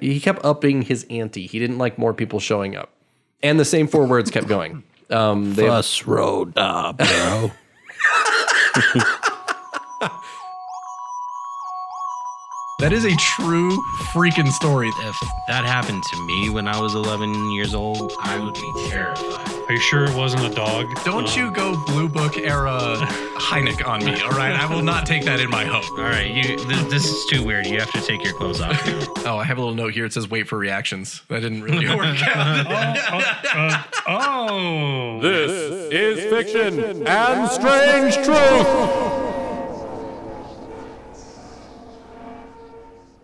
He kept upping his ante. He didn't like more people showing up. And the same four words kept going. Um, they Fuss road, ah, bro. That is a true freaking story. if that happened to me when I was 11 years old, I would be terrified. Are you sure it wasn't a dog? Don't you go Blue Book era Hynek on me, all right? I will not take that in my home. All right, you. This, this is too weird. You have to take your clothes off. Oh, I have a little note here. It says wait for reactions. That didn't really work out. Oh, oh, oh, oh, This is fiction and strange truth.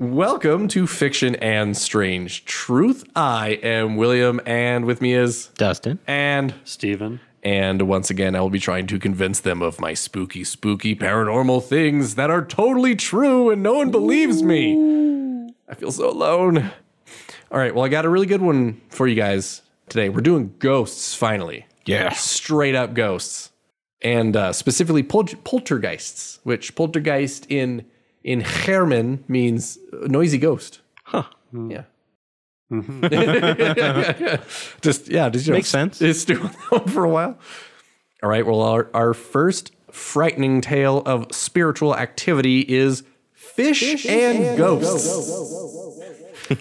Welcome to Fiction and Strange Truth. I am William, and with me is Dustin. and Steven. and once again, I will be trying to convince them of my spooky, spooky paranormal things that are totally true, and no one believes me. I feel so alone. All right, well, I got a really good one for you guys today. We're doing ghosts finally, Yeah. straight up ghosts, and uh, specifically pol- poltergeists, which poltergeist in in German means noisy ghost. Huh. Yeah. Mm-hmm. just yeah, just you know, Makes sense. It's doing that one for a while. All right. Well, our, our first frightening tale of spiritual activity is fish, and, ghosts.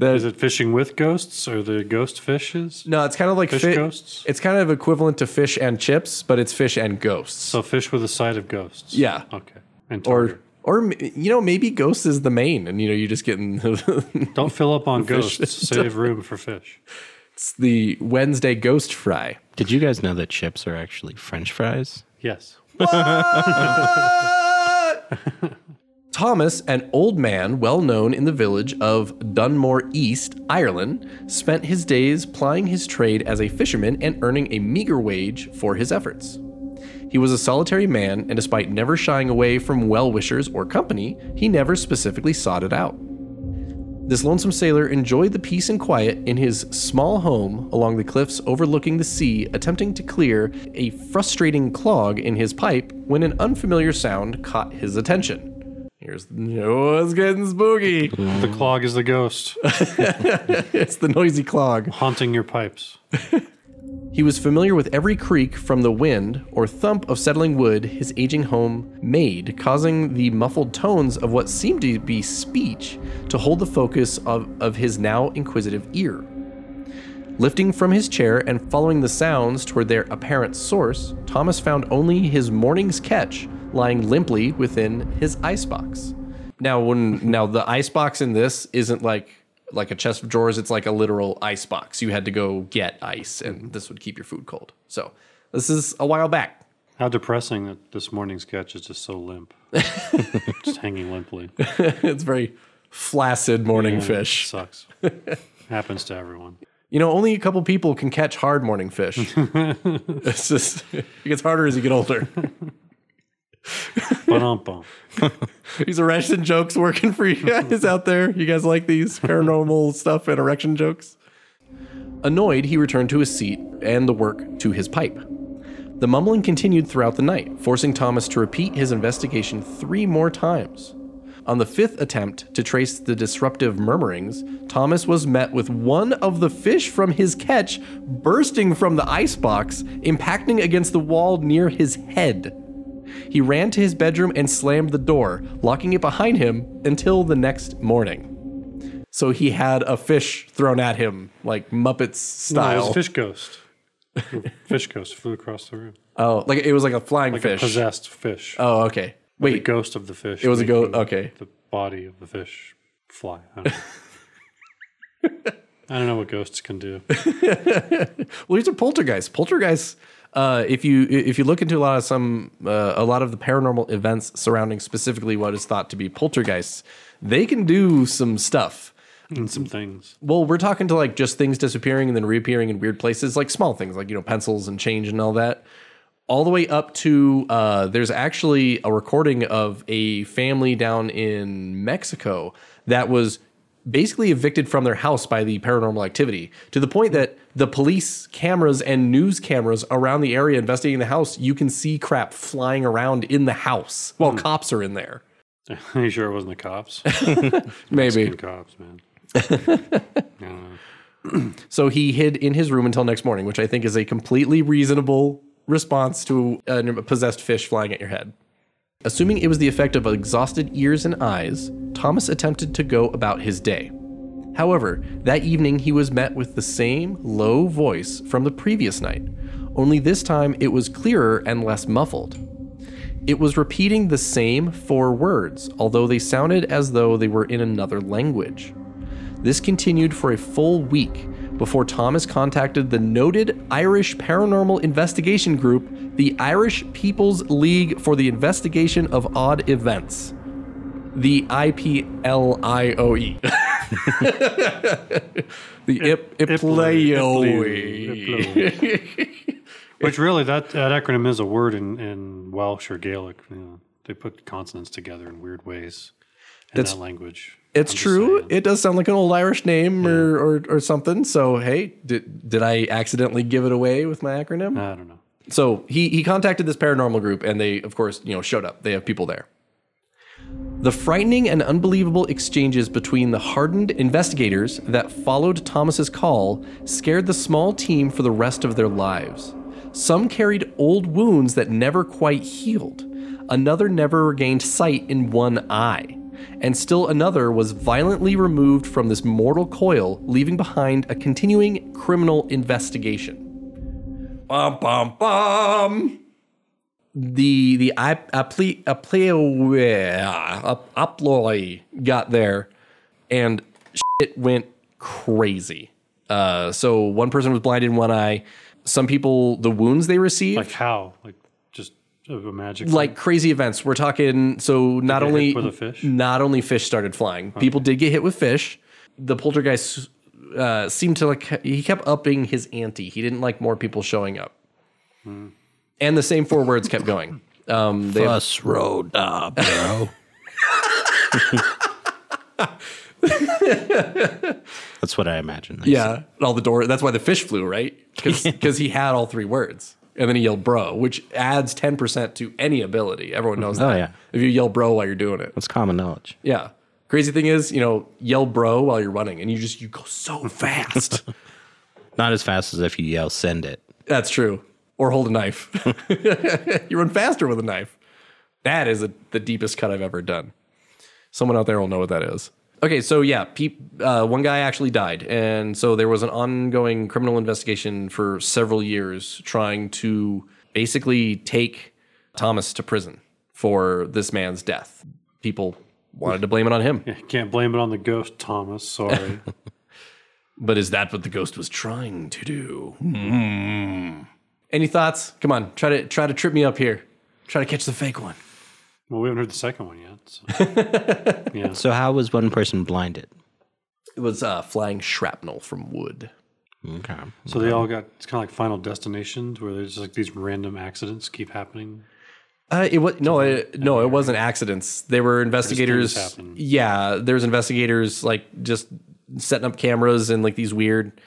Is it fishing with ghosts or the ghost fishes? No, it's kind of like Fish fi- ghosts? It's kind of equivalent to fish and chips, but it's fish and ghosts. So fish with a side of ghosts. Yeah. Okay. And or tartar. Or you know maybe ghosts is the main, and you know you just getting don't fill up on ghosts. Save room for fish. it's the Wednesday ghost fry. Did you guys know that chips are actually French fries? Yes. Thomas, an old man well known in the village of Dunmore East, Ireland, spent his days plying his trade as a fisherman and earning a meager wage for his efforts. He was a solitary man, and despite never shying away from well wishers or company, he never specifically sought it out. This lonesome sailor enjoyed the peace and quiet in his small home along the cliffs overlooking the sea, attempting to clear a frustrating clog in his pipe when an unfamiliar sound caught his attention. Here's oh, it's getting spooky. The clog is the ghost it's the noisy clog. haunting your pipes. He was familiar with every creak from the wind or thump of settling wood his aging home made, causing the muffled tones of what seemed to be speech to hold the focus of, of his now inquisitive ear. Lifting from his chair and following the sounds toward their apparent source, Thomas found only his morning's catch lying limply within his icebox. Now, when now the icebox in this isn't like like a chest of drawers; it's like a literal ice box. You had to go get ice, and mm-hmm. this would keep your food cold. So this is a while back. How depressing that this morning's catch is just so limp. just hanging limply. it's very flaccid morning Yeah, fish. Sucks. Happens to everyone. You know, only a couple people can catch hard morning fish. it's just it gets harder as you get older. These erection jokes working for you guys out there. You guys like these paranormal stuff and erection jokes? Annoyed, he returned to his seat and the work to his pipe. The mumbling continued throughout the night, forcing Thomas to repeat his investigation three more times. On the fifth attempt to trace the disruptive murmurings, Thomas was met with one of the fish from his catch bursting from the icebox, impacting against the wall near his head. He ran to his bedroom and slammed the door, locking it behind him until the next morning. So he had a fish thrown at him, like Muppets No, it style. was fish ghost. fish ghost flew across the room. oh, like it was like a flying Like fish. a possessed fish. oh, okay. the Wait, ghost of the fish. It was a go- okay. The body of the fish fly. I don't know. I don't know what ghosts can do. well, these are poltergeists. Poltergeists. Uh, if you if you look into a lot of some uh, a lot of the paranormal events surrounding specifically what is thought to be poltergeists, they can do some stuff. And some things. Well, we're talking to like just things disappearing and then reappearing in weird places, like small things, like you know pencils and change and all that, all the way up to uh, there's actually a recording of a family down in Mexico that was basically evicted from their house by the paranormal activity to the point that the police cameras and news cameras around the area investigating the house, you can see crap flying around in the house while hmm. cops are in there. Are you sure it wasn't the cops? Maybe. Cops, man. So he hid in his room until next morning, which I think is a completely reasonable response to a possessed fish flying at your head. Assuming it was the effect of exhausted ears and eyes, Thomas attempted to go about his day. However, that evening he was met with the same low voice from the previous night, only this time it was clearer and less muffled. It was repeating the same four words, although they sounded as though they were in another language. This continued for a full week before Thomas contacted the noted Irish paranormal investigation group, the Irish People's League for the Investigation of Odd Events. The IPLIOE. the IP, IPLIOE. Which really, that, that acronym is a word in, in Welsh or Gaelic. You know, they put consonants together in weird ways in That's- that language. It's true. saying. It does sound like an old Irish name or, or, or something. So, hey, did, did I accidentally give it away with my acronym? I don't know. So he he contacted this paranormal group, and they, of course, you know, showed up. They have people there. The frightening and unbelievable exchanges between the hardened investigators that followed Thomas's call scared the small team for the rest of their lives. Some carried old wounds that never quite healed. Another never regained sight in one eye. And still another was violently removed from this mortal coil, leaving behind a continuing criminal investigation. Bum bum bum. The the ap- apple aploy got there, and shit went crazy. Uh, so one person was blind in one eye. Some people, the wounds they received, Like how? Like just a a magic. like crazy events. We're talking. So not only not only fish started flying. People did get hit with fish. The poltergeist uh, seemed to like he kept upping his ante. He didn't like more people showing up, Hmm. And the same four words kept going. Um, they Bus road, uh, bro. That's what I imagine. they yeah, all the door. That's why the fish flew right because he had all three words, and then he yelled "bro," which adds ten percent to any ability. Everyone knows Oh, that. yeah. If you yell "bro" while you're doing it, That's common knowledge. Yeah. Crazy thing is, you know, yell bro while you're running and you just you go so fast. Not as fast as if you yell "send it." That's true. Or hold a knife. you run faster with a knife. That is a, the deepest cut I've ever done. Someone out there will know what that is. Okay, so yeah, peop, uh, one guy actually died, and so there was an ongoing criminal investigation for several years, trying to basically take Thomas to prison for this man's death. People wanted to blame it on him. Can't blame it on the ghost, Thomas. Sorry. But is that what the ghost was trying to do? Hmm. Any thoughts? Come on, try to try to trip me up here. Try to catch the fake one. well, we haven't heard the second one yet. So. yeah. So how was one person blinded? It was uh, flying shrapnel from wood. Okay. So they all got it's kind of like Final Destinations, where there's just like these random accidents keep happening. Uh, it was no, it, no, it wasn't accidents. They were investigators. happen. Yeah, there's investigators like just setting up cameras and like these weird.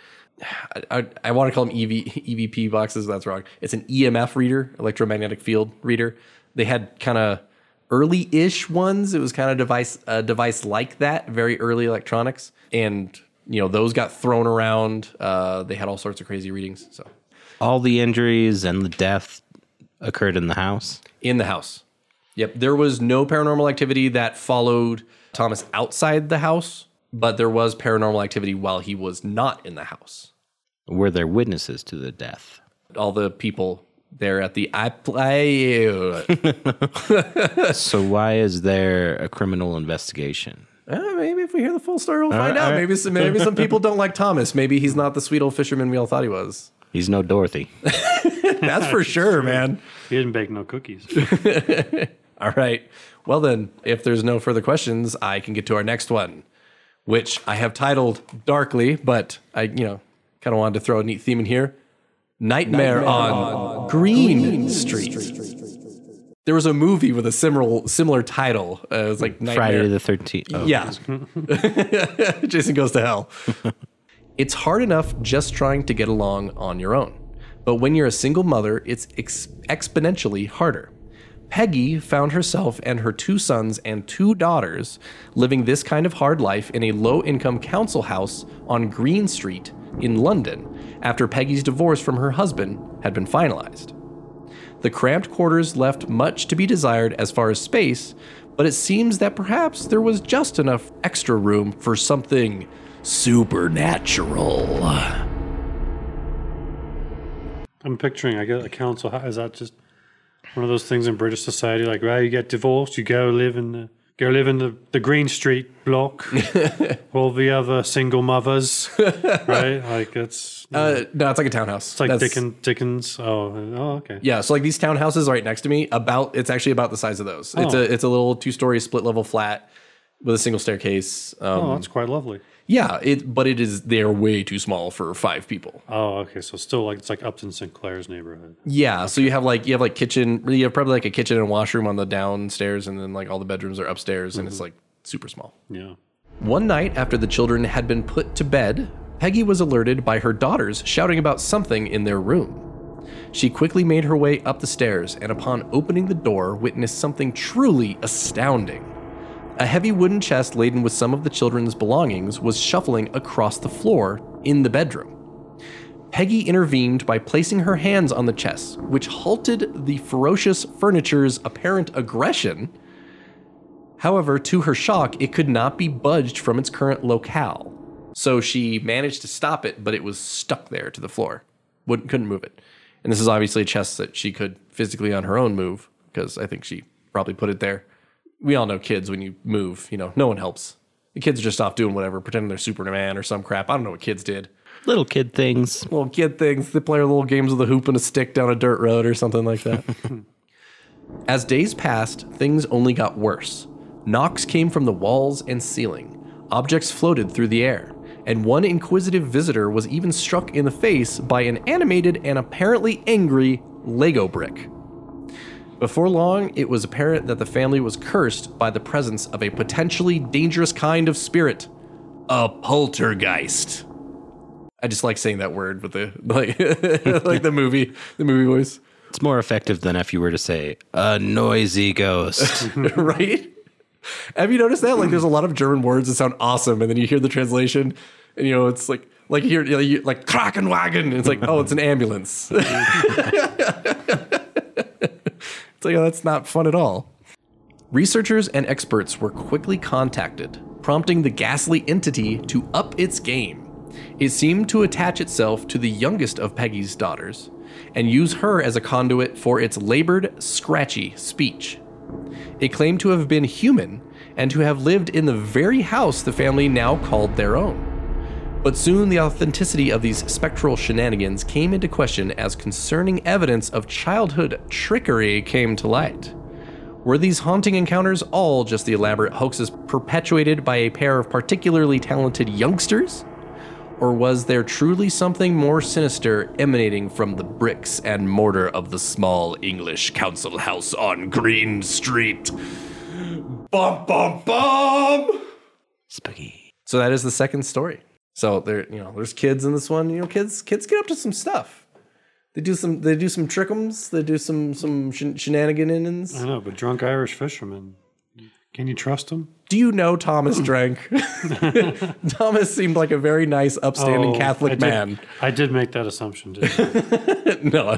I, I, want to call them EV, EVP boxes. That's wrong. It's an EMF reader, electromagnetic field reader. They had kind of early-ish ones. It was kind of device a device like that, very early electronics, and you know those got thrown around. Uh, they had all sorts of crazy readings. So All the injuries and the death occurred in the house. in the house. Yep. There was no paranormal activity that followed Thomas outside the house, but there was paranormal activity while he was not in the house. Were there witnesses to the death? All the people there at the I play. You So why is there a criminal investigation? Uh, maybe if we hear the full story, we'll find right, out. all right. Maybe some, maybe some people don't like Thomas. Maybe he's not the sweet old fisherman we all thought he was. He's no Dorothy. That's for sure, man. He didn't bake no cookies. All right. Well, then, if there's no further questions, I can get to our next one, which I have titled Darkly, but I, you know, kind of wanted to throw a neat theme in here Nightmare, on, Green, Street. There was a movie with a similar similar title. Uh, it was like Nightmare. Friday the Thirteenth. Oh, Yeah. Jason goes to hell. it's hard enough just trying to get along on your own. But when you're a single mother, it's ex- exponentially harder. Peggy found herself and her two sons and two daughters living this kind of hard life in a low income council house on Green Street in London after Peggy's divorce from her husband had been finalized. The cramped quarters left much to be desired as far as space, but it seems that perhaps there was just enough extra room for something supernatural. I'm picturing, I get a council. house. Is that just one of those things in British society? Like, well, you get divorced, you go live in the go live in the, the Green Street block. All the other single mothers, right? Like it's Uh, no, it's like a townhouse. it's like That's- Dickens. Dickens. Oh, oh, okay. Yeah, so like these townhouses right next to me, about it's actually about the size of those. It's Oh. a it's a little two story split level flat with a single staircase. Um, Oh, that's quite lovely. Yeah, it but it is they're way too small for five people. Oh, okay. So still like it's like Upton Sinclair's neighborhood. Yeah, so you have like you have like kitchen, you have probably like a kitchen and washroom on the downstairs, and then like all the bedrooms are upstairs, and it's like super small. Yeah. One night after the children had been put to bed, Peggy was alerted by her daughters shouting about something in their room. She quickly made her way up the stairs and, upon opening the door, witnessed something truly astounding. A heavy wooden chest laden with some of the children's belongings was shuffling across the floor in the bedroom. Peggy intervened by placing her hands on the chest, which halted the ferocious furniture's apparent aggression However, to her shock, it could not be budged from its current locale. So she managed to stop it, but it was stuck there to the floor. Wouldn't, couldn't move it. And this is obviously a chest that she could physically on her own move, because I think she probably put it there. We all know kids when you move, you know, no one helps. The kids are just off doing whatever, pretending they're Superman or some crap. I don't know what kids did. Little kid things. Little kid things. They play little games with a hoop and a stick down a dirt road or something like that. As days passed, things only got worse. Knocks came from the walls and ceiling. Objects floated through the air, and one inquisitive visitor was even struck in the face by an animated and apparently angry Lego brick. Before long, it was apparent that the family was cursed by the presence of a potentially dangerous kind of spirit a poltergeist. I just like saying that word with the like like the movie the movie voice, It's more effective than if you were to say a noisy ghost. right? Have you noticed that? Like, there's a lot of German words that sound awesome, and then you hear the translation, and you know it's like like you hear you know, like Krankenwagen. And it's like oh, it's an ambulance. like oh, that's not fun at all. Researchers and experts were quickly contacted, prompting the ghastly entity to up its game. It seemed to attach itself to the youngest of Peggy's daughters and use her as a conduit for its labored, scratchy speech. It claimed to have been human and to have lived in the very house the family now called their own. But soon the authenticity of these spectral shenanigans came into question as concerning evidence of childhood trickery came to light. Were these haunting encounters all just the elaborate hoaxes perpetuated by a pair of particularly talented youngsters? Or was there truly something more sinister emanating from the bricks and mortar of the small English council house on Green Street? Bum bum bum! Spooky. So that is the second story. So there, you know, there's kids in this one. You know, kids kids get up to some stuff. They do some they do some trickums. They do some some shen- shenaniganins. I know, but drunk Irish fishermen, can you trust them? Do you know Thomas drank? Thomas seemed like a very nice, upstanding Oh, I Catholic did- man. I did make that assumption. Didn't I? no,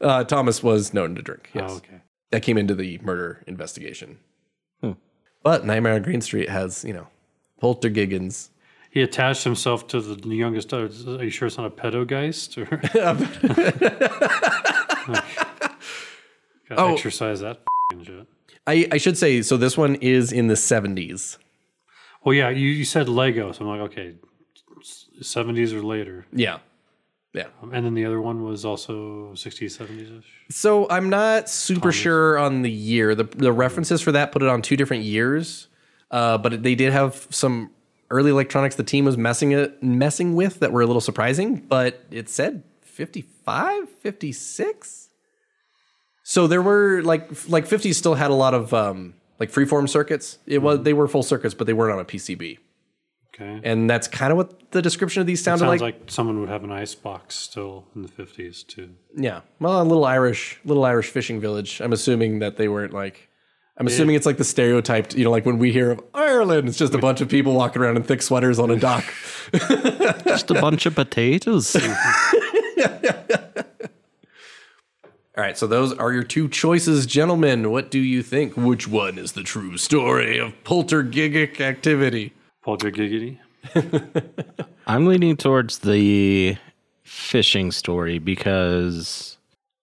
uh, Thomas was known to drink. Yes, Oh, okay. that came into the murder investigation. But Nightmare on Green Street has you know poltergiggins. He attached himself to the youngest daughter. Are you sure it's not a pedogeist? Or Oh. exercise that shit. I, I should say so. This one is in the seventies. Well, yeah, you, you said Lego, so I'm like, okay, seventies or later, Yeah, yeah. and then the other one was also sixties, seventies ish. So I'm not super sure on the year. The the references for that put it on two different years, uh, but they did have some early electronics the team was messing it messing with that were a little surprising. But it said 55, 56. So there were like like 50s still had a lot of um, like freeform circuits. It was they were full circuits, but they weren't on a PCB. Okay. And that's kind of what the description of these sounded Sounds like. like, someone would have an ice box still in the 50s, too. Yeah. Well, a little Irish, little Irish fishing village. I'm assuming that they weren't like. I'm assuming it's like the stereotyped, you know, like when we hear of Ireland, it's just a bunch of people walking around in thick sweaters on a dock. Just a bunch of potatoes. All right, so those are your two choices, gentlemen. What do you think? Which one is the true story of poltergigic activity? Poltergiggity. I'm leaning towards the fishing story because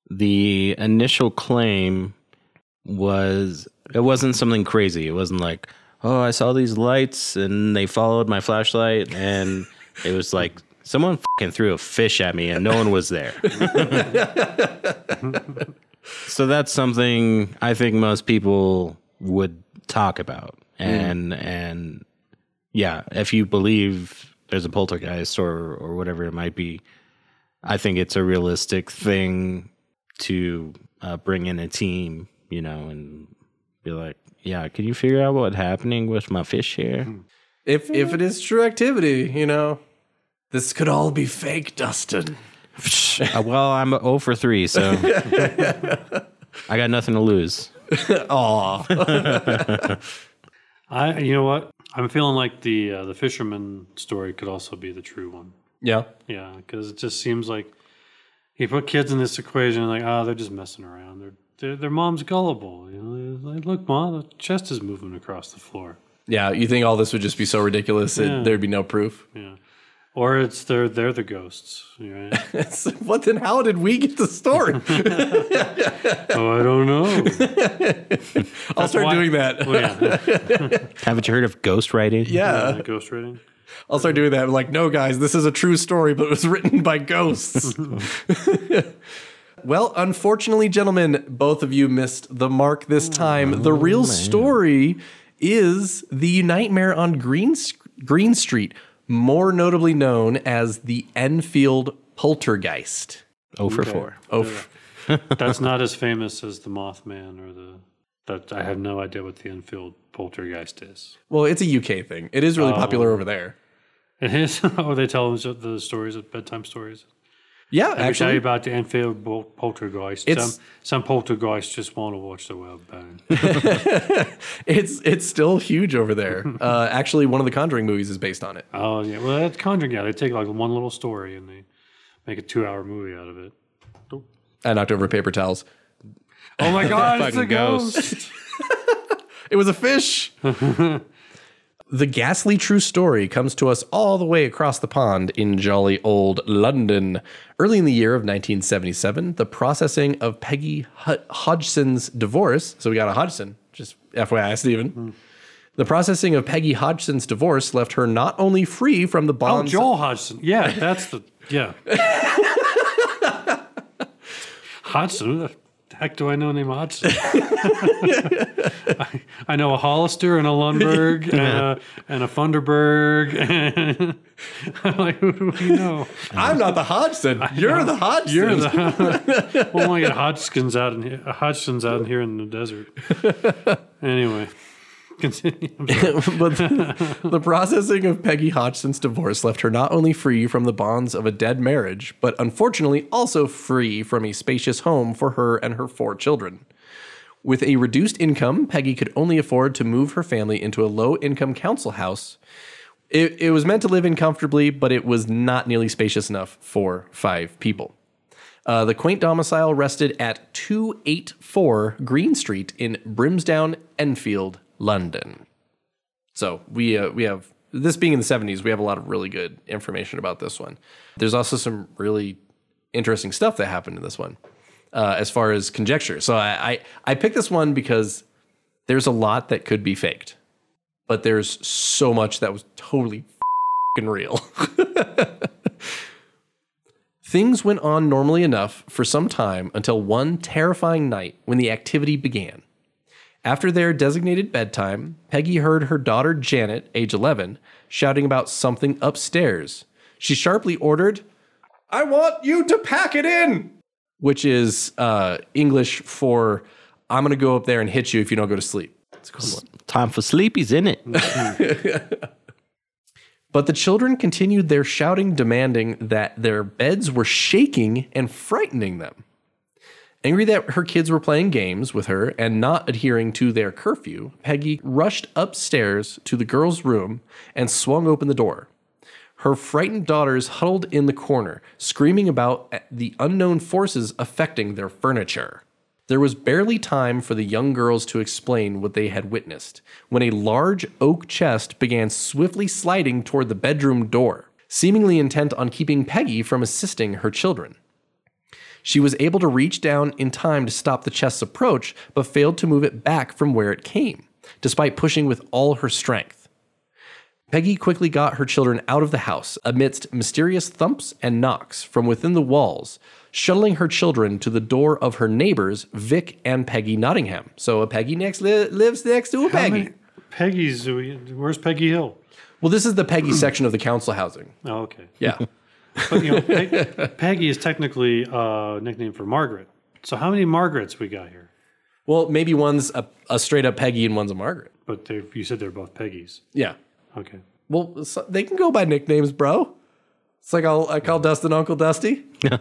the initial claim was it wasn't something crazy. It wasn't like, oh, I saw these lights and they followed my flashlight, and it was like someone fucking threw a fish at me and no one was there. so that's something I think most people would talk about, and and yeah, if you believe there's a poltergeist or or whatever it might be, I think it's a realistic thing to uh, bring in a team, you know, and be like, yeah, can you figure out what's happening with my fish here? If if it is true activity, you know, this could all be fake, Dustin. Uh, well, I'm 0 for 3, so I got nothing to lose. Aw. I, you know what? I'm feeling like the uh, the fisherman story could also be the true one. yeah. Yeah, because it just seems like he put kids in this equation, like, oh, they're just messing around. They're, they're their mom's gullible. You know, like, look, mom, the chest is moving across the floor. Yeah, you think all this would just be so ridiculous that Yeah. there'd be no proof? Yeah, or it's they're they're the ghosts. Right? what then? How did we get the story? oh, I don't know. I'll start why- doing that. Well, yeah, Haven't you heard of ghostwriting? Yeah, uh, ghost writing. I'll start doing that. like, no, guys, this is a true story, but it was written by ghosts. Well, unfortunately, gentlemen, both of you missed the mark this time. the oh, real story is the nightmare on Green Green Street, more notably known as the Enfield Poltergeist. Oh for 4. Oh, f- That's not as famous as the Mothman or the. That I have no idea what the Enfield poltergeist is. well, it's a UK thing. It is really popular oh. over there. It is. oh, they tell us the stories, of bedtime stories. Yeah, Let me tell actually, you about the Enfield pol- poltergeist. It's- some some poltergeists just want to watch the world burn. it's it's still huge over there. Uh, actually, one of the Conjuring movies is based on it. oh yeah, well that's Conjuring. Yeah, they take like one little story and they make a two-hour movie out of it. I knocked over paper towels. Oh my god, it's a ghost. ghost! It was a fish. The ghastly true story comes to us all the way across the pond in jolly old London. Early in the year of 1977, the processing of Peggy Hud- Hodgson's divorce. So we got a Hodgson, just FYI, Stephen. Hmm. The processing of Peggy Hodgson's divorce left her not only free from the bonds. Oh. Joel Hodgson. Yeah, that's the yeah. Hodgson. Uh, Heck do I know named Hodgson? I, I know a Hollister and a Lundberg and a, and a Funderburg. And I'm like, who do we know? I'm not the Hodgson. You're the Hodgson. You're the well, I get Hodgkins out in here. Hodgson's out in here in the desert. Anyway, continue. But the, the processing of Peggy Hodgson's divorce left her not only free from the bonds of a dead marriage, but unfortunately also free from a spacious home for her and her four children. With a reduced income, Peggy could only afford to move her family into a low income council house. It, it was meant to live in comfortably, but it was not nearly spacious enough for five people. Uh, the quaint domicile rested at 284 Green Street in Brimsdown, Enfield, London. So we uh, we have this being in the 70s, we have a lot of really good information about this one. There's also some really interesting stuff that happened in this one uh, as far as conjecture. So I, I I picked this one because there's a lot that could be faked, but there's so much that was totally real. Things went on normally enough for some time until one terrifying night when the activity began. After their designated bedtime, Peggy heard her daughter Janet, age 11, shouting about something upstairs. She sharply ordered, I want you to pack it in, which is uh, English for, I'm going to go up there and hit you if you don't go to sleep. It's. Time for sleepies, in it? But the children continued their shouting, demanding that their beds were shaking and frightening them. Angry that her kids were playing games with her and not adhering to their curfew, Peggy rushed upstairs to the girls' room and swung open the door. Her frightened daughters huddled in the corner, screaming about the unknown forces affecting their furniture. There was barely time for the young girls to explain what they had witnessed when a large oak chest began swiftly sliding toward the bedroom door, seemingly intent on keeping Peggy from assisting her children. She was able to reach down in time to stop the chest's approach, but failed to move it back from where it came, despite pushing with all her strength. Peggy quickly got her children out of the house amidst mysterious thumps and knocks from within the walls, shuttling her children to the door of her neighbors, Vic and Peggy Nottingham. So a Peggy next li- lives next to a How Peggy. Peggy's. Where's Peggy Hill? Well, this is the Peggy section of the council housing. Oh, okay. Yeah. But you know, Peg, Peggy is technically a nickname for Margaret. So how many Margarets we got here? well, maybe one's a, a straight up Peggy and one's a Margaret. But they you said they're both Peggy's. Yeah. Okay. Well, so- they can go by nicknames, bro. It's like I'll, I call Dustin Uncle Dusty.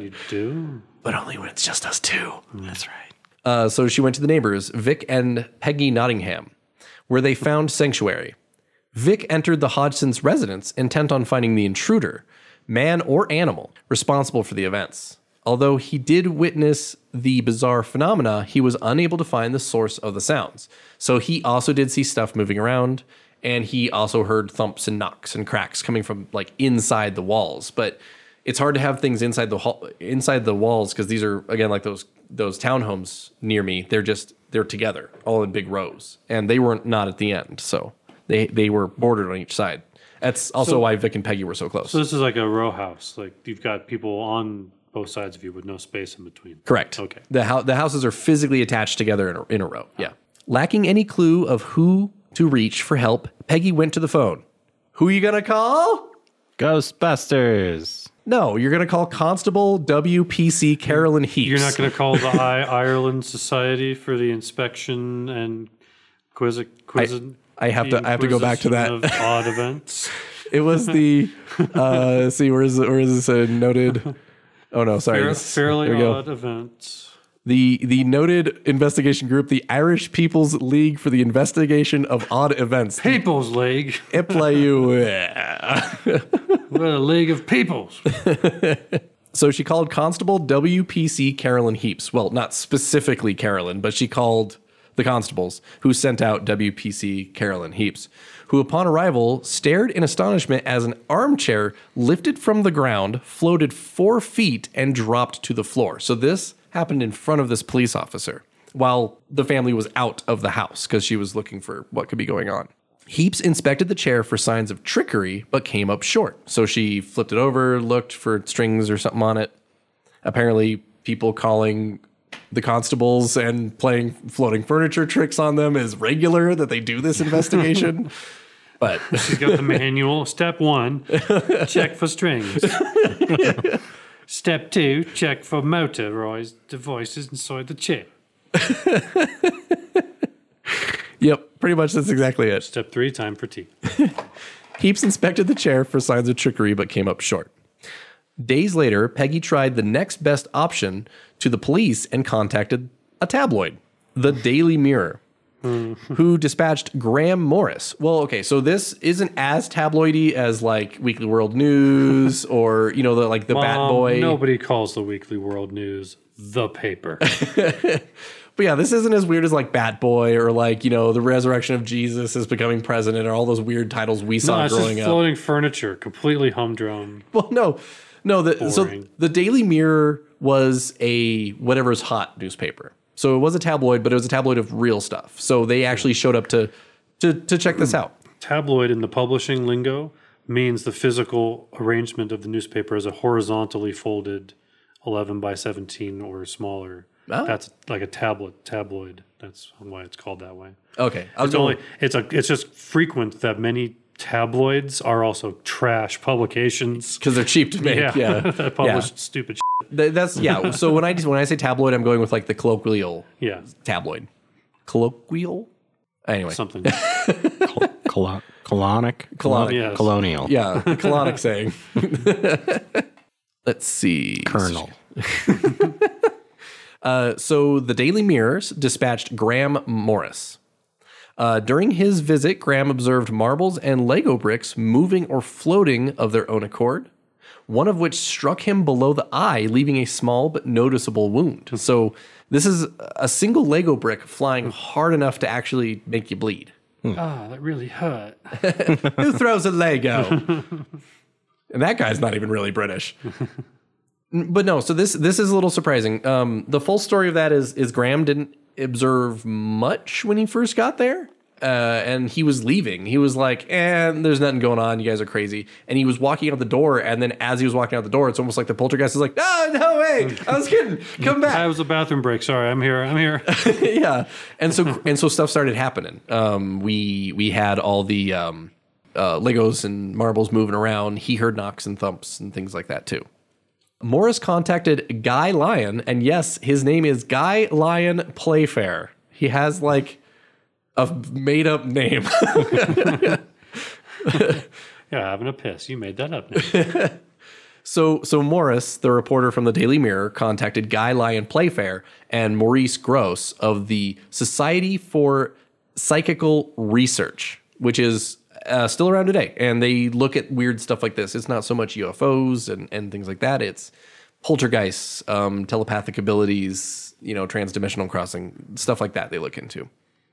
You do? but only when it's just us two. That's right. Uh, so she went to the neighbors, Vic and Peggy Nottingham, where they found sanctuary. Vic entered the Hodgson's residence intent on finding the intruder, man or animal, responsible for the events. Although he did witness the bizarre phenomena, he was unable to find the source of the sounds. So he also did see stuff moving around, and he also heard thumps and knocks and cracks coming from like inside the walls. But it's hard to have things inside the hall, inside the walls because these are again like those those townhomes near me. They're just they're together, all in big rows, and they were not not at the end. So they they were bordered on each side. That's also So- why Vic and Peggy were so close. So this is like a row house. Like you've got people on both sides of you with no space in between. Correct. Okay. The hou- the houses are physically attached together in a, in a row. Yeah. Lacking any clue of who to reach for help, Peggy went to the phone. Who are you gonna call? Ghostbusters. No, you're gonna call Constable WPC Carolyn Heeps. You're not going to call the I- Ireland Society for the inspection and quiz quiz. I have to- I have to go back to that. Odd events. It was the uh let's see where is it where is this uh, noted? Oh no, sorry. Fair, fairly odd events. The the noted investigation group, the Irish People's League for the Investigation of Odd Events. People's League. IPLAU. What a league of peoples. So she called Constable WPC Carolyn Heeps. Well, not specifically Carolyn, but she called the constables who sent out WPC Carolyn Heeps, who upon arrival stared in astonishment as an armchair lifted from the ground, floated four feet, and dropped to the floor. So this happened in front of this police officer while the family was out of the house because she was looking for what could be going on. Heeps inspected the chair for signs of trickery, but came up short. So she flipped it over, looked for strings or something on it. Apparently, people calling the constables and playing floating furniture tricks on them is regular that they do this investigation. but She's got the manual. Step one, check for strings. Step two, check for motorized devices inside the chair. yep, pretty much that's exactly it. Step three, time for tea. Heeps inspected the chair for signs of trickery, but came up short. Days later, Peggy tried the next best option to the police and contacted a tabloid, the Daily Mirror, mm-hmm. who dispatched Graham Morris. Well, okay, so this isn't as tabloidy as like Weekly World News or you know the like the Bat Boy. Nobody calls the Weekly World News the paper. But yeah, this isn't as weird as like Bat Boy or like you know the resurrection of Jesus is becoming president or all those weird titles we saw no, it's growing just up. floating furniture, completely humdrum. Well, no, no. The, so the Daily Mirror was a whatever's hot newspaper. So it was a tabloid, but it was a tabloid of real stuff. So they actually showed up to to to check this out. Tabloid in the publishing lingo means the physical arrangement of the newspaper as a horizontally folded 11 by 17 or smaller. Oh. That's like a tablet tabloid. That's why it's called that way. Okay, It's only it's a it's just frequent that many tabloids are also trash publications. Because they're cheap to make. Yeah, Yeah, that publish stupid. Shit. That's yeah. So when I when I say tabloid, I'm going with like the colloquial Yeah, tabloid. Colloquial. Anyway, something. Colo- colonic? Colonic. Yes. Colonial. Yeah, the colonic saying. Let's see. Colonel. Uh, so the Daily Mirrors dispatched Graham Morris. Uh, during his visit, Graham observed marbles and Lego bricks moving or floating of their own accord, one of which struck him below the eye, leaving a small but noticeable wound. So this is a single Lego brick flying hard enough to actually make you bleed. Ah, that really hurt. Who throws a Lego? and that guy's not even really British. but no, so this this is a little surprising. Um, the full story of that is is Graham didn't observe much when he first got there. Uh, and he was leaving. He was like, "And there's nothing going on. You guys are crazy." And he was walking out the door. And then, as he was walking out the door, it's almost like the poltergeist is like, "No, no way! I was kidding. Come back." I was a bathroom break. Sorry, I'm here. I'm here. yeah, and so and so stuff started happening. Um, we we had all the um, uh, Legos and marbles moving around. He heard knocks and thumps and things like that too. Morris contacted Guy Lyon, and yes, his name is Guy Lyon Playfair. He has like a made up name. Yeah, having a piss. You made that up. So, so Morris, the reporter from the Daily Mirror, contacted Guy Lyon Playfair and Maurice Grosse of the Society for Psychical Research, which is uh, still around today. And they look at weird stuff like this. It's not so much UFOs and, and things like that. It's poltergeists, um, telepathic abilities, you know, transdimensional crossing, stuff like that. They look into.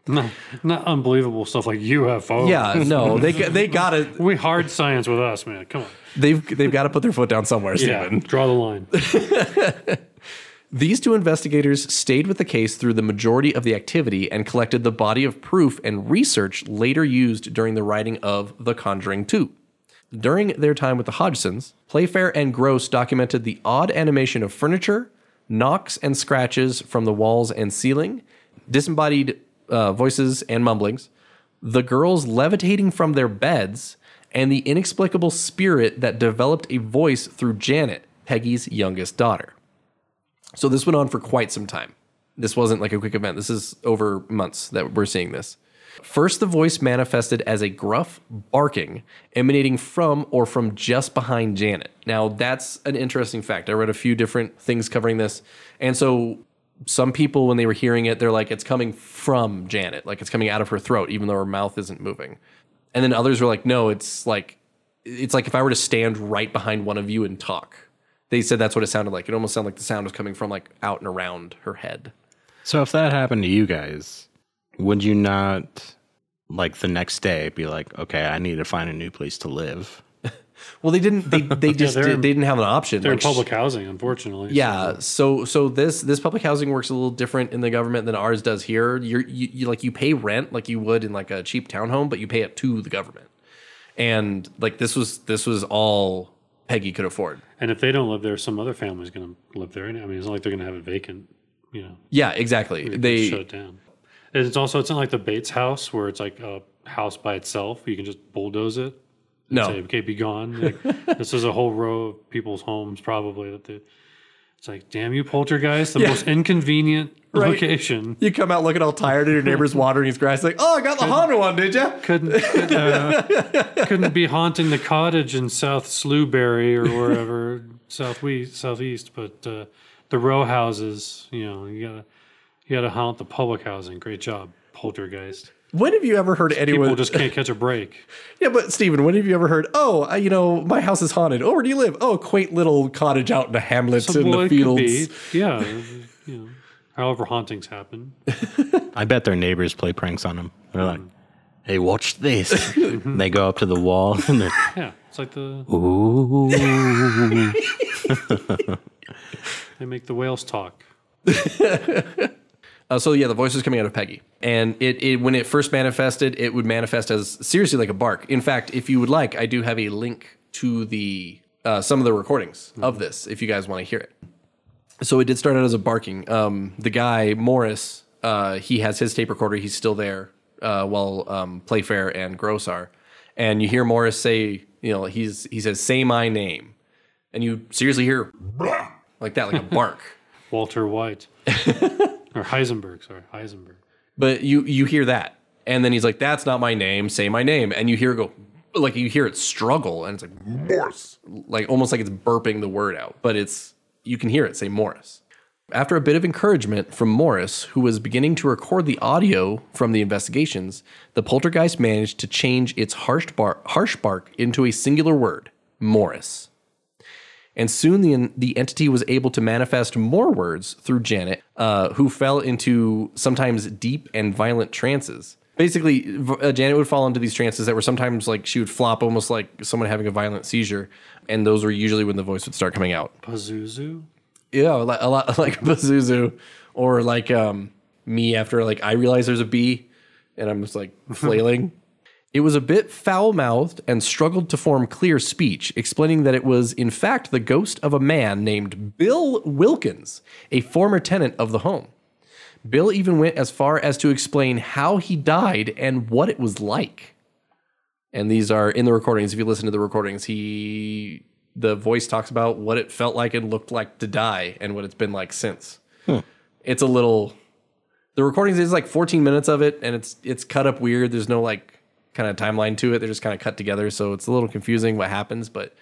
not, not unbelievable stuff like UFO. Yeah, no, they they got it. we hard science with us, man. Come on. they've they've got to put their foot down somewhere, Yeah, Stephen. draw the line. These two investigators stayed with the case through the majority of the activity and collected the body of proof and research later used during the writing of The Conjuring 2. During their time with the Hodgsons, Playfair and Grosse documented the odd animation of furniture, knocks and scratches from the walls and ceiling, disembodied uh, voices and mumblings, the girls levitating from their beds, and the inexplicable spirit that developed a voice through Janet, Peggy's youngest daughter. So this went on for quite some time. This wasn't like a quick event. This is over months that we're seeing this. First, the voice manifested as a gruff barking emanating from or from just behind Janet. Now, that's an interesting fact. I read a few different things covering this. And so, some people, when they were hearing it, they're like, it's coming from Janet, like it's coming out of her throat, even though her mouth isn't moving. And then others were like, no, it's like, it's like if I were to stand right behind one of you and talk. They said that's what it sounded like. It almost sounded like the sound was coming from like out and around her head. So if that happened to you guys, would you not like the next day be like, okay, I need to find a new place to live? Well, they didn't. They they just they're did, in- they didn't have an option. They're in Like, public housing, unfortunately. Yeah. So so this this public housing works a little different in the government than ours does here. You're, you you like you pay rent like you would in like a cheap townhome, but you pay it to the government. And like this was this was all Peggy could afford. And if they don't live there, some other family's going to live there. I mean, it's not like they're going to have it vacant. You know, Yeah, exactly. They shut it down. And it's also it's not like the Bates house where it's like a house by itself. You can just bulldoze it. No. say, okay, be gone. Like, this is a whole row of people's homes probably that they. It's like, damn you, poltergeist! The Yeah. most inconvenient Right. location. you come out looking all tired, and your neighbor's watering his grass. Like, oh, I got the haunted one, did you? Couldn't couldn't, uh, couldn't be haunting the cottage in South Slewberry or wherever southwest southeast, but uh, the row houses. You know, you gotta you gotta haunt the public housing. Great job, poltergeist. When have you ever heard anyone? People just can't catch a break. Yeah, but Steven, when have you ever heard, oh, I, you know, my house is haunted. Oh, where do you live? Oh, a quaint little cottage out in the hamlets in well, the fields. be, yeah. You know, however hauntings happen. I bet their neighbors play pranks on them. They're like, hmm. hey, watch this. they go up to the wall and they're, Yeah, it's like the ooh. they make the whales talk. Uh, so yeah, the voice was coming out of Peggy, and it, it when it first manifested, it would manifest as seriously like a bark. In fact, if you would like, I do have a link to the uh, some of the recordings of this if you guys want to hear it. So it did start out as a barking. Um, the guy Morris, uh, he has his tape recorder. He's still there uh, while um, Playfair and Grosse are, and you hear Morris say, you know, he's he says, "Say my name," and you seriously hear like that, like a bark. Walter White or Heisenberg. Sorry, Heisenberg. But you you hear that, And then he's like, "That's not my name. Say my name." And you hear it go, like you hear it struggle, and it's like Morris, like almost like it's burping the word out, but it's you can hear it say Morris. After a bit of encouragement from Morris, who was beginning to record the audio from the investigations, the poltergeist managed to change its harsh, bar- harsh bark into a singular word, Morris. And soon the, the entity was able to manifest more words through Janet, uh, who fell into sometimes deep and violent trances. Basically, uh, Janet would fall into these trances that were sometimes like she would flop almost like someone having a violent seizure. And those were usually when the voice would start coming out. Pazuzu. Yeah, a lot, a lot like Pazuzu, or like um, me after like I realize there's a bee, and I'm just like flailing. It was a bit foul mouthed and struggled to form clear speech, explaining that it was in fact the ghost of a man named Bill Wilkins, a former tenant of the home. Bill even went as far as to explain how he died and what it was like. And these are in the recordings. If you listen to the recordings, he the voice talks about what it felt like and looked like to die and what it's been like since. Hmm. It's a little the recordings is like 14 minutes of it and it's it's cut up weird. There's no like kind of timeline to it. They're just kind of cut together, so it's a little confusing what happens, but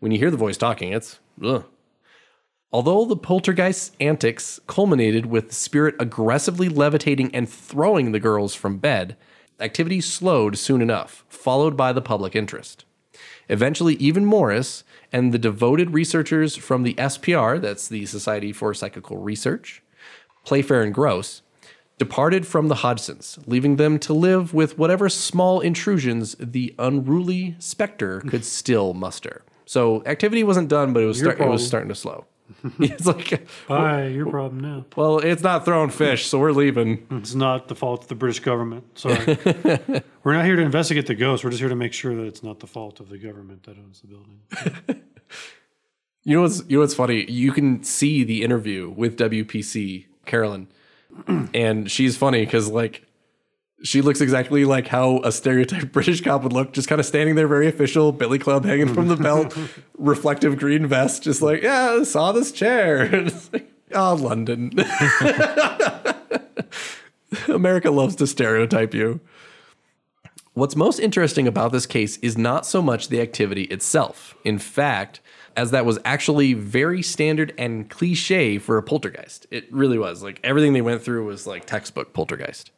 when you hear the voice talking, it's ugh. Although the poltergeist's antics culminated with the spirit aggressively levitating and throwing the girls from bed, activity slowed soon enough, followed by the public interest. Eventually, even Morris and the devoted researchers from the SPR, that's the Society for Psychical Research, Playfair and Grosse, departed from the Hodgsons, leaving them to live with whatever small intrusions the unruly specter could still muster. So activity wasn't done, but it was start, it was starting to slow. it's like, Bye. Your problem now. well, it's not throwing fish, so we're leaving. It's not the fault of the British government. Sorry. we're not here to investigate the ghost. We're just here to make sure that it's not the fault of the government that owns the building. You know what's you know what's funny? You can see the interview with WPC Carolyn, and she's funny because like she looks exactly like how a stereotyped British cop would look, just kind of standing there, very official, Billy Club hanging from the belt, reflective green vest, just like yeah, saw this chair. And it's like, oh, London. America loves to stereotype you. What's most interesting about this case is not so much the activity itself. In fact, as that was actually very standard and cliche for a poltergeist. It really was. Like everything they went through was like textbook poltergeist.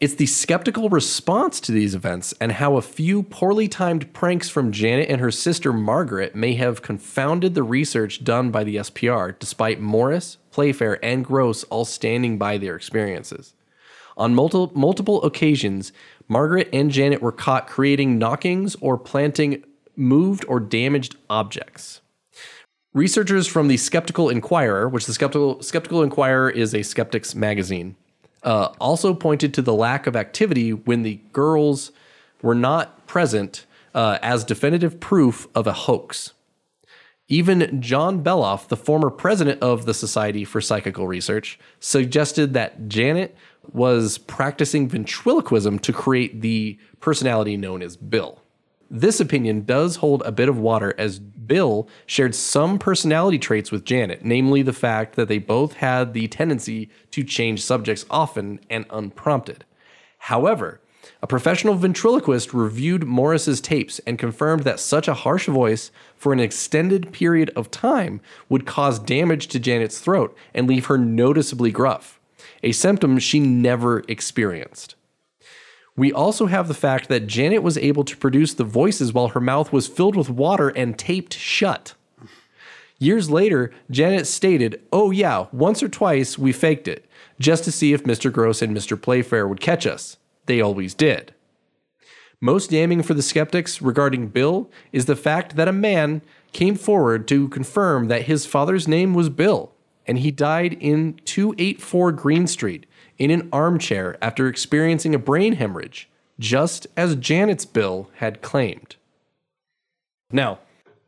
It's the skeptical response to these events and how a few poorly timed pranks from Janet and her sister Margaret may have confounded the research done by the SPR, despite Morris, Playfair, and Grosse all standing by their experiences. On multiple, multiple occasions, Margaret and Janet were caught creating knockings or planting moved or damaged objects. Researchers from the Skeptical Inquirer, which the Skeptical Skeptical Inquirer is a skeptics magazine, uh, also pointed to the lack of activity when the girls were not present uh, as definitive proof of a hoax. Even John Beloff, the former president of the Society for Psychical Research, suggested that Janet was practicing ventriloquism to create the personality known as Bill. This opinion does hold a bit of water as Bill shared some personality traits with Janet, namely the fact that they both had the tendency to change subjects often and unprompted. However, a professional ventriloquist reviewed Morris's tapes and confirmed that such a harsh voice for an extended period of time would cause damage to Janet's throat and leave her noticeably gruff, a symptom she never experienced. We also have the fact that Janet was able to produce the voices while her mouth was filled with water and taped shut. Years later, Janet stated, Oh, yeah, once or twice we faked it, just to see if Mr. Grosse and Mr. Playfair would catch us. They always did. Most damning for the skeptics regarding Bill is the fact that a man came forward to confirm that his father's name was Bill, and he died in 284 Green Street in an armchair after experiencing a brain hemorrhage, just as Janet's Bill had claimed. Now,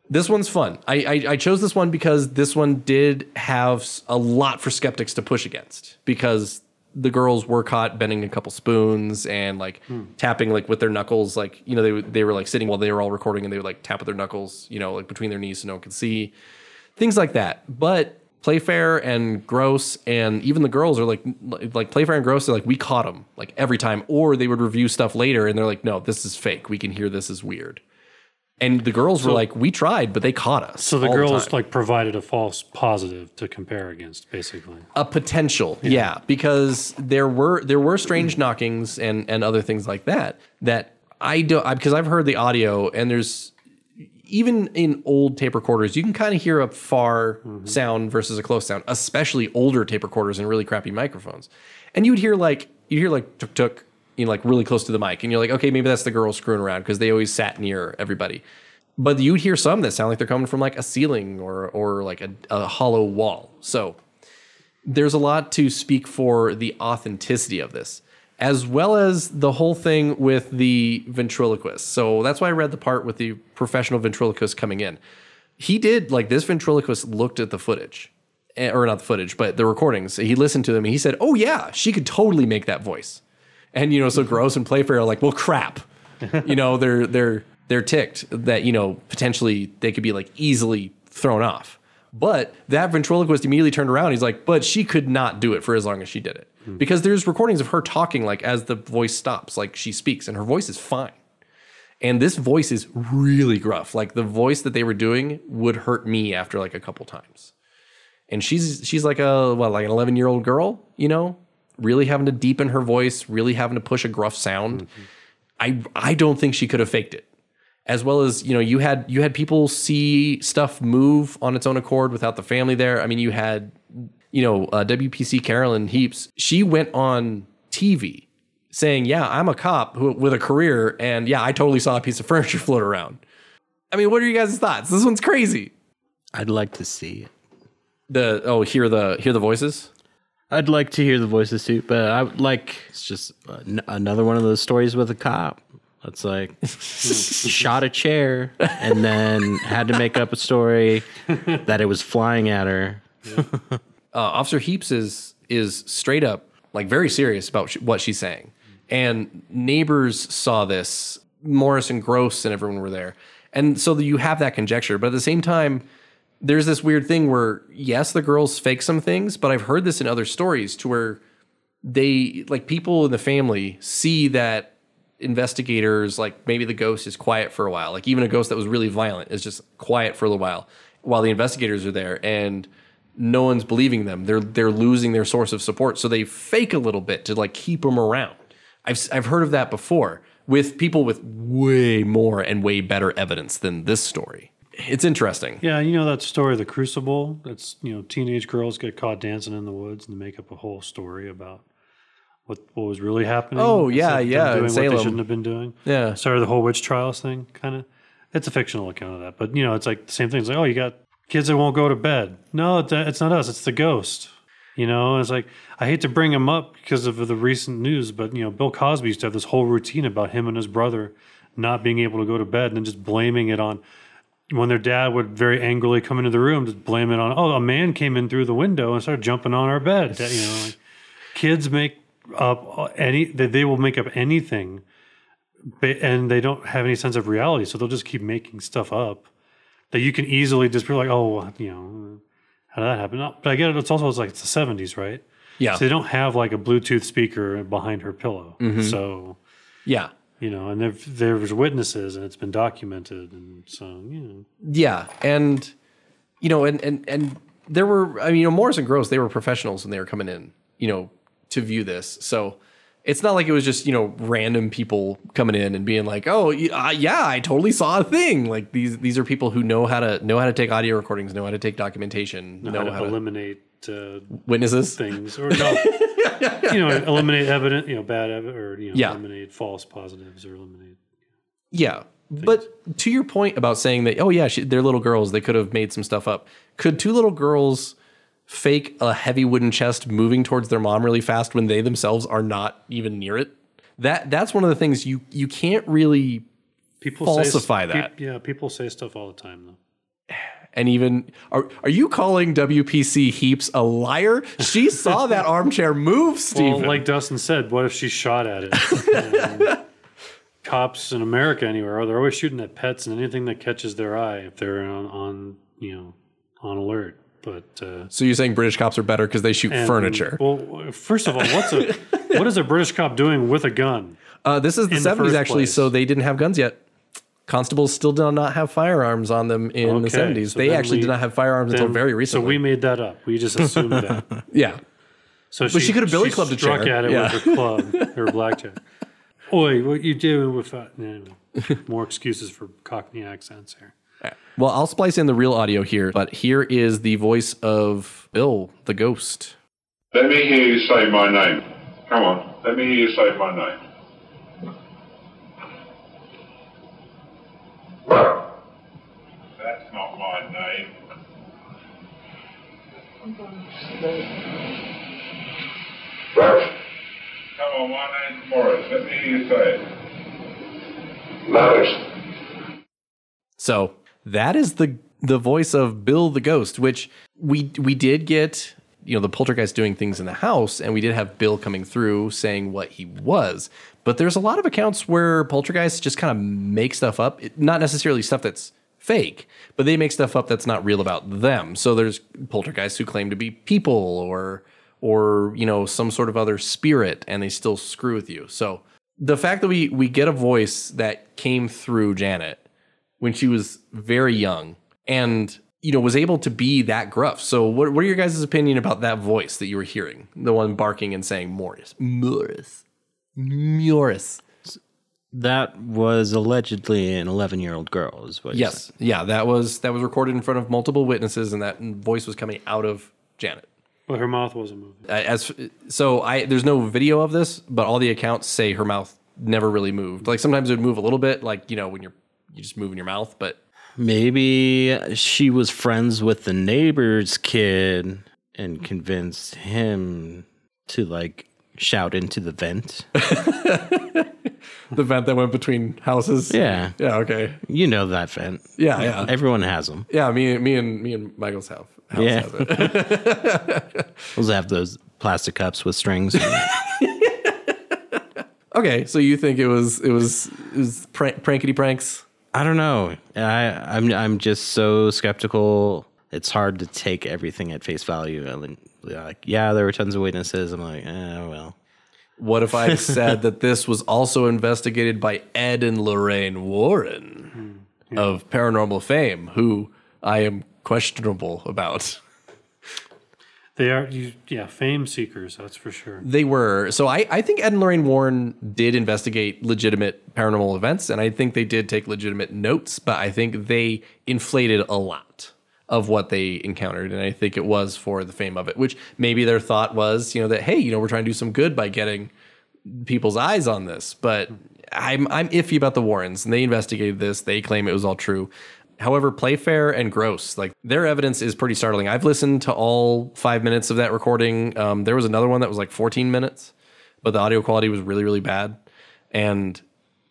this one's fun. I, I, I chose this one because this one did have a lot for skeptics to push against because the girls were caught bending a couple spoons and like hmm. tapping like with their knuckles like you know they they were like sitting while they were all recording and they would like tap with their knuckles you know like between their knees so no one could see things like that but Playfair and Grosse and even the girls are like like Playfair and Grosse are like we caught them like every time or they would review stuff later and they're like no this is fake we can hear this is weird and the girls were like we tried but they caught us So the girls time. like provided a false positive to compare against, basically. a potential yeah. because there were there were strange knockings and and other things like that that I don't because I've heard the audio and there's even in old tape recorders you can kind of hear a far mm-hmm. sound versus a close sound especially older tape recorders and really crappy microphones. And you would hear like you hear like tuk tuk you know like really close to the mic and you're like okay maybe that's the girl screwing around because they always sat near everybody. But you'd hear some that sound like they're coming from like a ceiling or or like a, a hollow wall. So there's a lot to speak for the authenticity of this, as well as the whole thing with the ventriloquist. So that's why I read the part with the professional ventriloquist coming in. He did like this ventriloquist looked at the footage, eh, or not the footage, but the recordings. He listened to them and he said, "Oh yeah, she could totally make that voice." And you know, so Grosse and Playfair are like, "Well, crap," you know, they're they're they're ticked that you know potentially they could be like easily thrown off. But that ventriloquist immediately turned around. He's like, but she could not do it for as long as she did it. Hmm. Because there's recordings of her talking like as the voice stops, like she speaks, and her voice is fine. And this voice is really gruff. Like the voice that they were doing would hurt me after like a couple times. And she's she's like a what, like an 11 year old girl, you know, really having to deepen her voice, really having to push a gruff sound. Mm-hmm. I I don't think she could have faked it as well as you know you had you had people see stuff move on its own accord without the family there. I mean you had you know uh, wpc carolyn heeps. She went on tv saying yeah i'm a cop who, with a career and yeah i totally saw a piece of furniture float around. I mean what are you guys' thoughts? This one's crazy. I'd like to see it. the oh hear the hear the voices? I'd like to hear the voices too, but I would like it's just another one of those stories with a cop. It's like shot a chair and then had to make up a story that it was flying at her. uh, Officer Heeps is is straight up like very serious about sh- what she's saying, and neighbors saw this. Morris and Grosse and everyone were there, and so you have that conjecture. But at the same time, there's this weird thing where yes, the girls fake some things, but I've heard this in other stories to where they like people in the family see that investigators like maybe the ghost is quiet for a while. Like even a ghost that was really violent is just quiet for a little while while the investigators are there and no one's believing them. They're they're losing their source of support. So they fake a little bit to like keep them around. I've i've heard of that before with people with way more and way better evidence than this story. It's interesting. Yeah, you know that story, of The Crucible? That's, you know, teenage girls get caught dancing in the woods and they make up a whole story about what what was really happening. Oh, yeah, yeah, Doing what they shouldn't have been doing. Yeah. Sorry, the whole witch trials thing, kind of. It's a fictional account of that. But, you know, it's like the same thing. It's like, oh, you got kids that won't go to bed. No, it's, it's not us. It's the ghost. You know, it's like, I hate to bring him up because of the recent news, but, you know, Bill Cosby used to have this whole routine about him and his brother not being able to go to bed and then just blaming it on when their dad would very angrily come into the room, just blame it on, oh, a man came in through the window and started jumping on our bed. You know, like, kids make up uh, any, they, they will make up anything, and they don't have any sense of reality, so they'll just keep making stuff up that you can easily just be like, oh, you know, how did that happen? But I get it. It's also it's like it's the seventies, right? yeah So they don't have like a Bluetooth speaker behind her pillow, mm-hmm. so yeah you know, and there there's witnesses, and it's been documented, and so you know. Yeah, and you know, and and and there were, I mean, you know, Morris and Grosse, they were professionals when they were coming in, you know, to view this. So it's not like it was just you know random people coming in and being like, oh uh, yeah, I totally saw a thing. Like these these are people who know how to know how to take audio recordings, know how to take documentation, know, how to how to eliminate uh, witnesses. things or no, you know, eliminate evidence, you know, bad evidence, or you know, Yeah. eliminate false positives or eliminate. Yeah. But to your point about saying that, oh yeah, she, they're little girls, they could have made some stuff up. Could two little girls fake a heavy wooden chest moving towards their mom really fast when they themselves are not even near it? That that's one of the things you you can't really People Falsify say, that. peop- yeah, people say stuff all the time though. and even are are you calling WPC Heeps a liar? She saw that armchair move, Well, Steve. like Dustin said, what if she shot at it? Cops in America, anywhere, they're always shooting at pets and anything that catches their eye if they're on, on you know, on alert. But uh, So you're saying British cops are better because they shoot and- furniture? Well, first of all, what's a what is a British cop doing with a gun? Uh, this is the 70s actually, place. so they didn't have guns yet. Constables still did not have firearms on them in the 70s. so they actually we- did not have firearms until very recently. So we made that up. We just assumed that. yeah. So she could have billy clubbed a chair. at it Yeah. with her club, her blackjack. Oi, what you doing with that? Anyway, more excuses for Cockney accents here. Well, I'll splice in the real audio here, but here is the voice of Bill the ghost. Let me hear you say my name. Come on, let me hear you say my name. That's not my name. Come on, my name's Morris. Let me hear you say it. Morris. So that is the the voice of Bill the Ghost, which we we did get, you know, the poltergeist doing things in the house, and we did have Bill coming through saying what he was. But there's a lot of accounts where poltergeists just kind of make stuff up, It- not necessarily stuff that's fake, but they make stuff up that's not real about them. So there's poltergeists who claim to be people or or you know some sort of other spirit, and they still screw with you. So the fact that we we get a voice that came through Janet when she was very young and you know was able to be that gruff. So what what are your guys' opinion about that voice that you were hearing? The one barking and saying Morris. Morris. Morris. That was allegedly an 11 year old girl, is what you're Yes. Yeah, that was that was recorded in front of multiple witnesses and that voice was coming out of Janet. But her mouth wasn't moving. As so I there's no video of this, but all the accounts say her mouth never really moved. Like sometimes it would move a little bit like, you know, when you're you just moving your mouth, but Maybe she was friends with the neighbor's kid and convinced him to like shout into the vent. the vent that went between houses. Yeah. Yeah, okay. You know that vent. Yeah, yeah. Everyone has them. Yeah, me, me and me and Michael's house. house Yeah. has it. Those have those plastic cups with strings. okay, so you think it was it was it was prank, prankety pranks? I don't know. I I'm I'm just so skeptical. It's hard to take everything at face value. And like, yeah, there were tons of witnesses. I'm like, eh, well. What if I said that this was also investigated by Ed and Lorraine Warren of paranormal fame, who I am questionable about? They are, you, yeah, fame seekers. That's for sure. They were. So I, I think Ed and Lorraine Warren did investigate legitimate paranormal events, and I think they did take legitimate notes, but I think they inflated a lot of what they encountered. And I think it was for the fame of it, which maybe their thought was, you know, that, hey, you know, we're trying to do some good by getting people's eyes on this. But I'm I'm iffy about the Warrens, and they investigated this. They claim it was all true. However, Playfair and Grosse, like their evidence is pretty startling. I've listened to all five minutes of that recording. Um, there was another one that was like 14 minutes, but the audio quality was really, really bad. And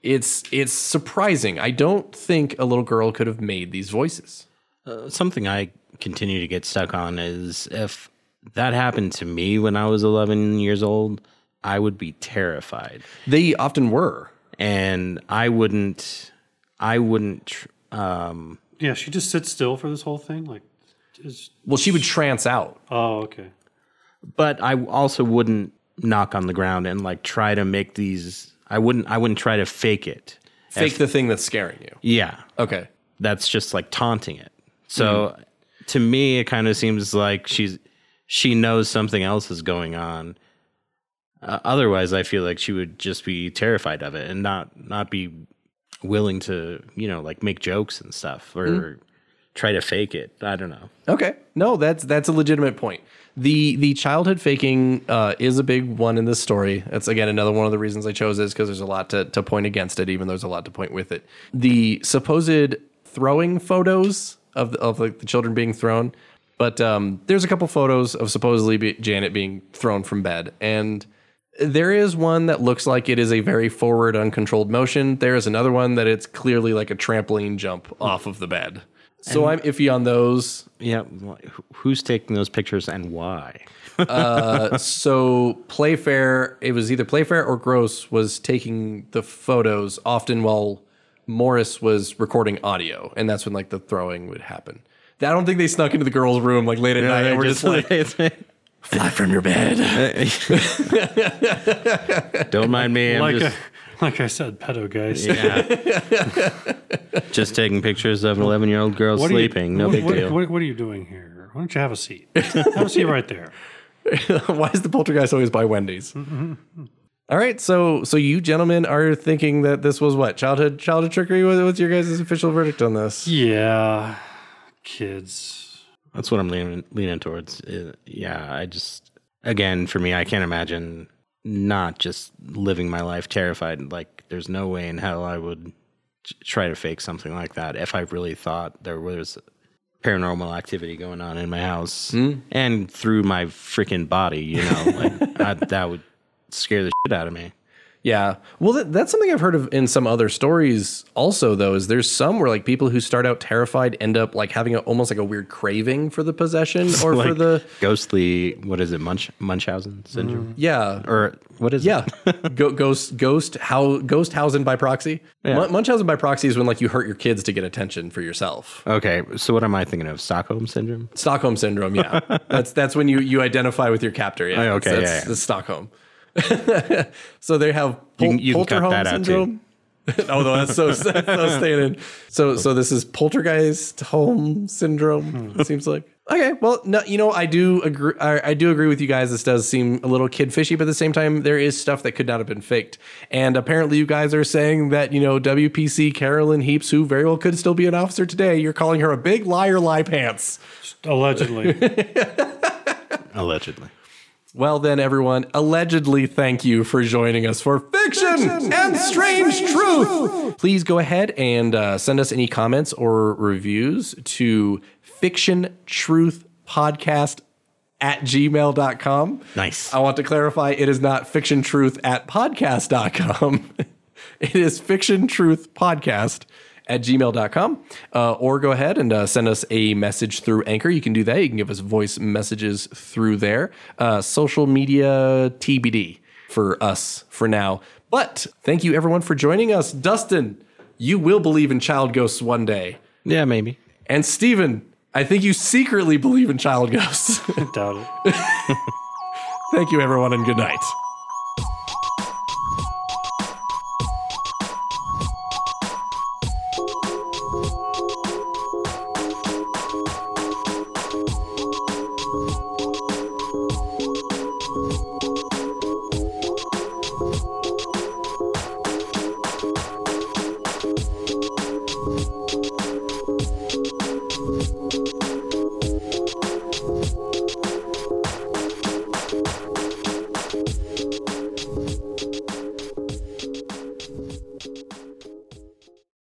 it's it's surprising. I don't think a little girl could have made these voices. something I continue to get stuck on is if that happened to me when I was 11 years old, I would be terrified, They often were. and I wouldn't, I wouldn't. tr- Um, Yeah, she just sits still for this whole thing. Like, just, Well, she would trance out. oh, okay. but I also wouldn't knock on the ground and like try to make these. I wouldn't. I wouldn't try to fake it. Fake the thing that's scaring you. Yeah, Okay. that's just like taunting it. So to me, it kind of seems like she's she knows something else is going on. Uh, otherwise, I feel like she would just be terrified of it and not not be willing to you know like make jokes and stuff or try to fake it. I don't know. Okay. No, that's that's a legitimate point. The the childhood faking uh, is a big one in this story. That's again another one of the reasons I chose this because there's a lot to, to point against it, even though there's a lot to point with it. The supposed throwing photos of the, of like the children being thrown, but um, there's a couple photos of supposedly be, Janet being thrown from bed, and there is one that looks like it is a very forward, uncontrolled motion. There is another one that it's clearly like a trampoline jump off of the bed. So I'm iffy on those. Yeah, who's taking those pictures and why? Uh, so Playfair, it was either Playfair or Grosse was taking the photos often while Morris was recording audio, and that's when like the throwing would happen. I don't think they snuck into the girls' room like late at night and we're just like, fly from your bed. don't mind me. I'm Like, just, I, like I said, pedo guys. yeah. just taking pictures of an 11 year old girl What are you- sleeping. no what- big what, deal. What, what are you doing here? Why don't you have a seat? have a seat right there. Why is the poltergeist always by Wendy's? Mm-hmm, mm-hmm. All right, so so you gentlemen are thinking that this was what childhood childhood trickery? What- What's your guys' official verdict on this? Yeah, kids. That's what I'm leaning leaning towards. Uh, yeah, I just again for me, I can't imagine not just living my life terrified. Like, there's no way in hell I would try to fake something like that if I really thought there was paranormal activity going on in my house and through my freaking body. You know, like I, that would scare the shit out of me. Yeah. Well, that, that's something I've heard of in some other stories also, though, is there's some where like people who start out terrified end up like having a, almost like a weird craving for the possession or for the. ghostly. What is it? Munch Munchausen syndrome, mm. Yeah. or what is Yeah. it? Go, ghost, ghost, how, ghost housing by proxy. Mun- Munchausen by proxy is when like you hurt your kids to get attention for yourself. Okay, so what am I thinking of? Stockholm syndrome. Stockholm syndrome, yeah. that's that's when you you identify with your captor. Yeah, Oh, okay, that's, yeah, that's yeah. the Stockholm. so they have You pol- can- you can cut Polterholm too. syndrome. oh no, that's so that's so staying in. So so this is poltergeist home syndrome. It hmm. seems like. Okay, well, no, you know, I do agree. I, I do agree with you guys. This does seem a little kid fishy, but at the same time, there is stuff that could not have been faked. And apparently, you guys are saying that you know WPC Carolyn Heeps, who very well could still be an officer today, you're calling her a big liar, lie pants. Allegedly. Allegedly. Well, then, everyone, allegedly thank you for joining us for Fiction, and Strange Truth. Please go ahead and uh, send us any comments or reviews to Fiction Truth Podcast at gmail.com. Nice. I want to clarify it is not fiction truth at podcast.com. it is fiction truth podcast at gmail.com. Uh, or go ahead and uh, send us a message through Anchor. You can do that. You can give us voice messages through there. Uh, social media TBD for us for now. But thank you everyone for joining us. Dustin, you will believe in child ghosts one day. Yeah, maybe. And Steven, I think you secretly believe in child ghosts. Doubt it. thank you everyone and good night.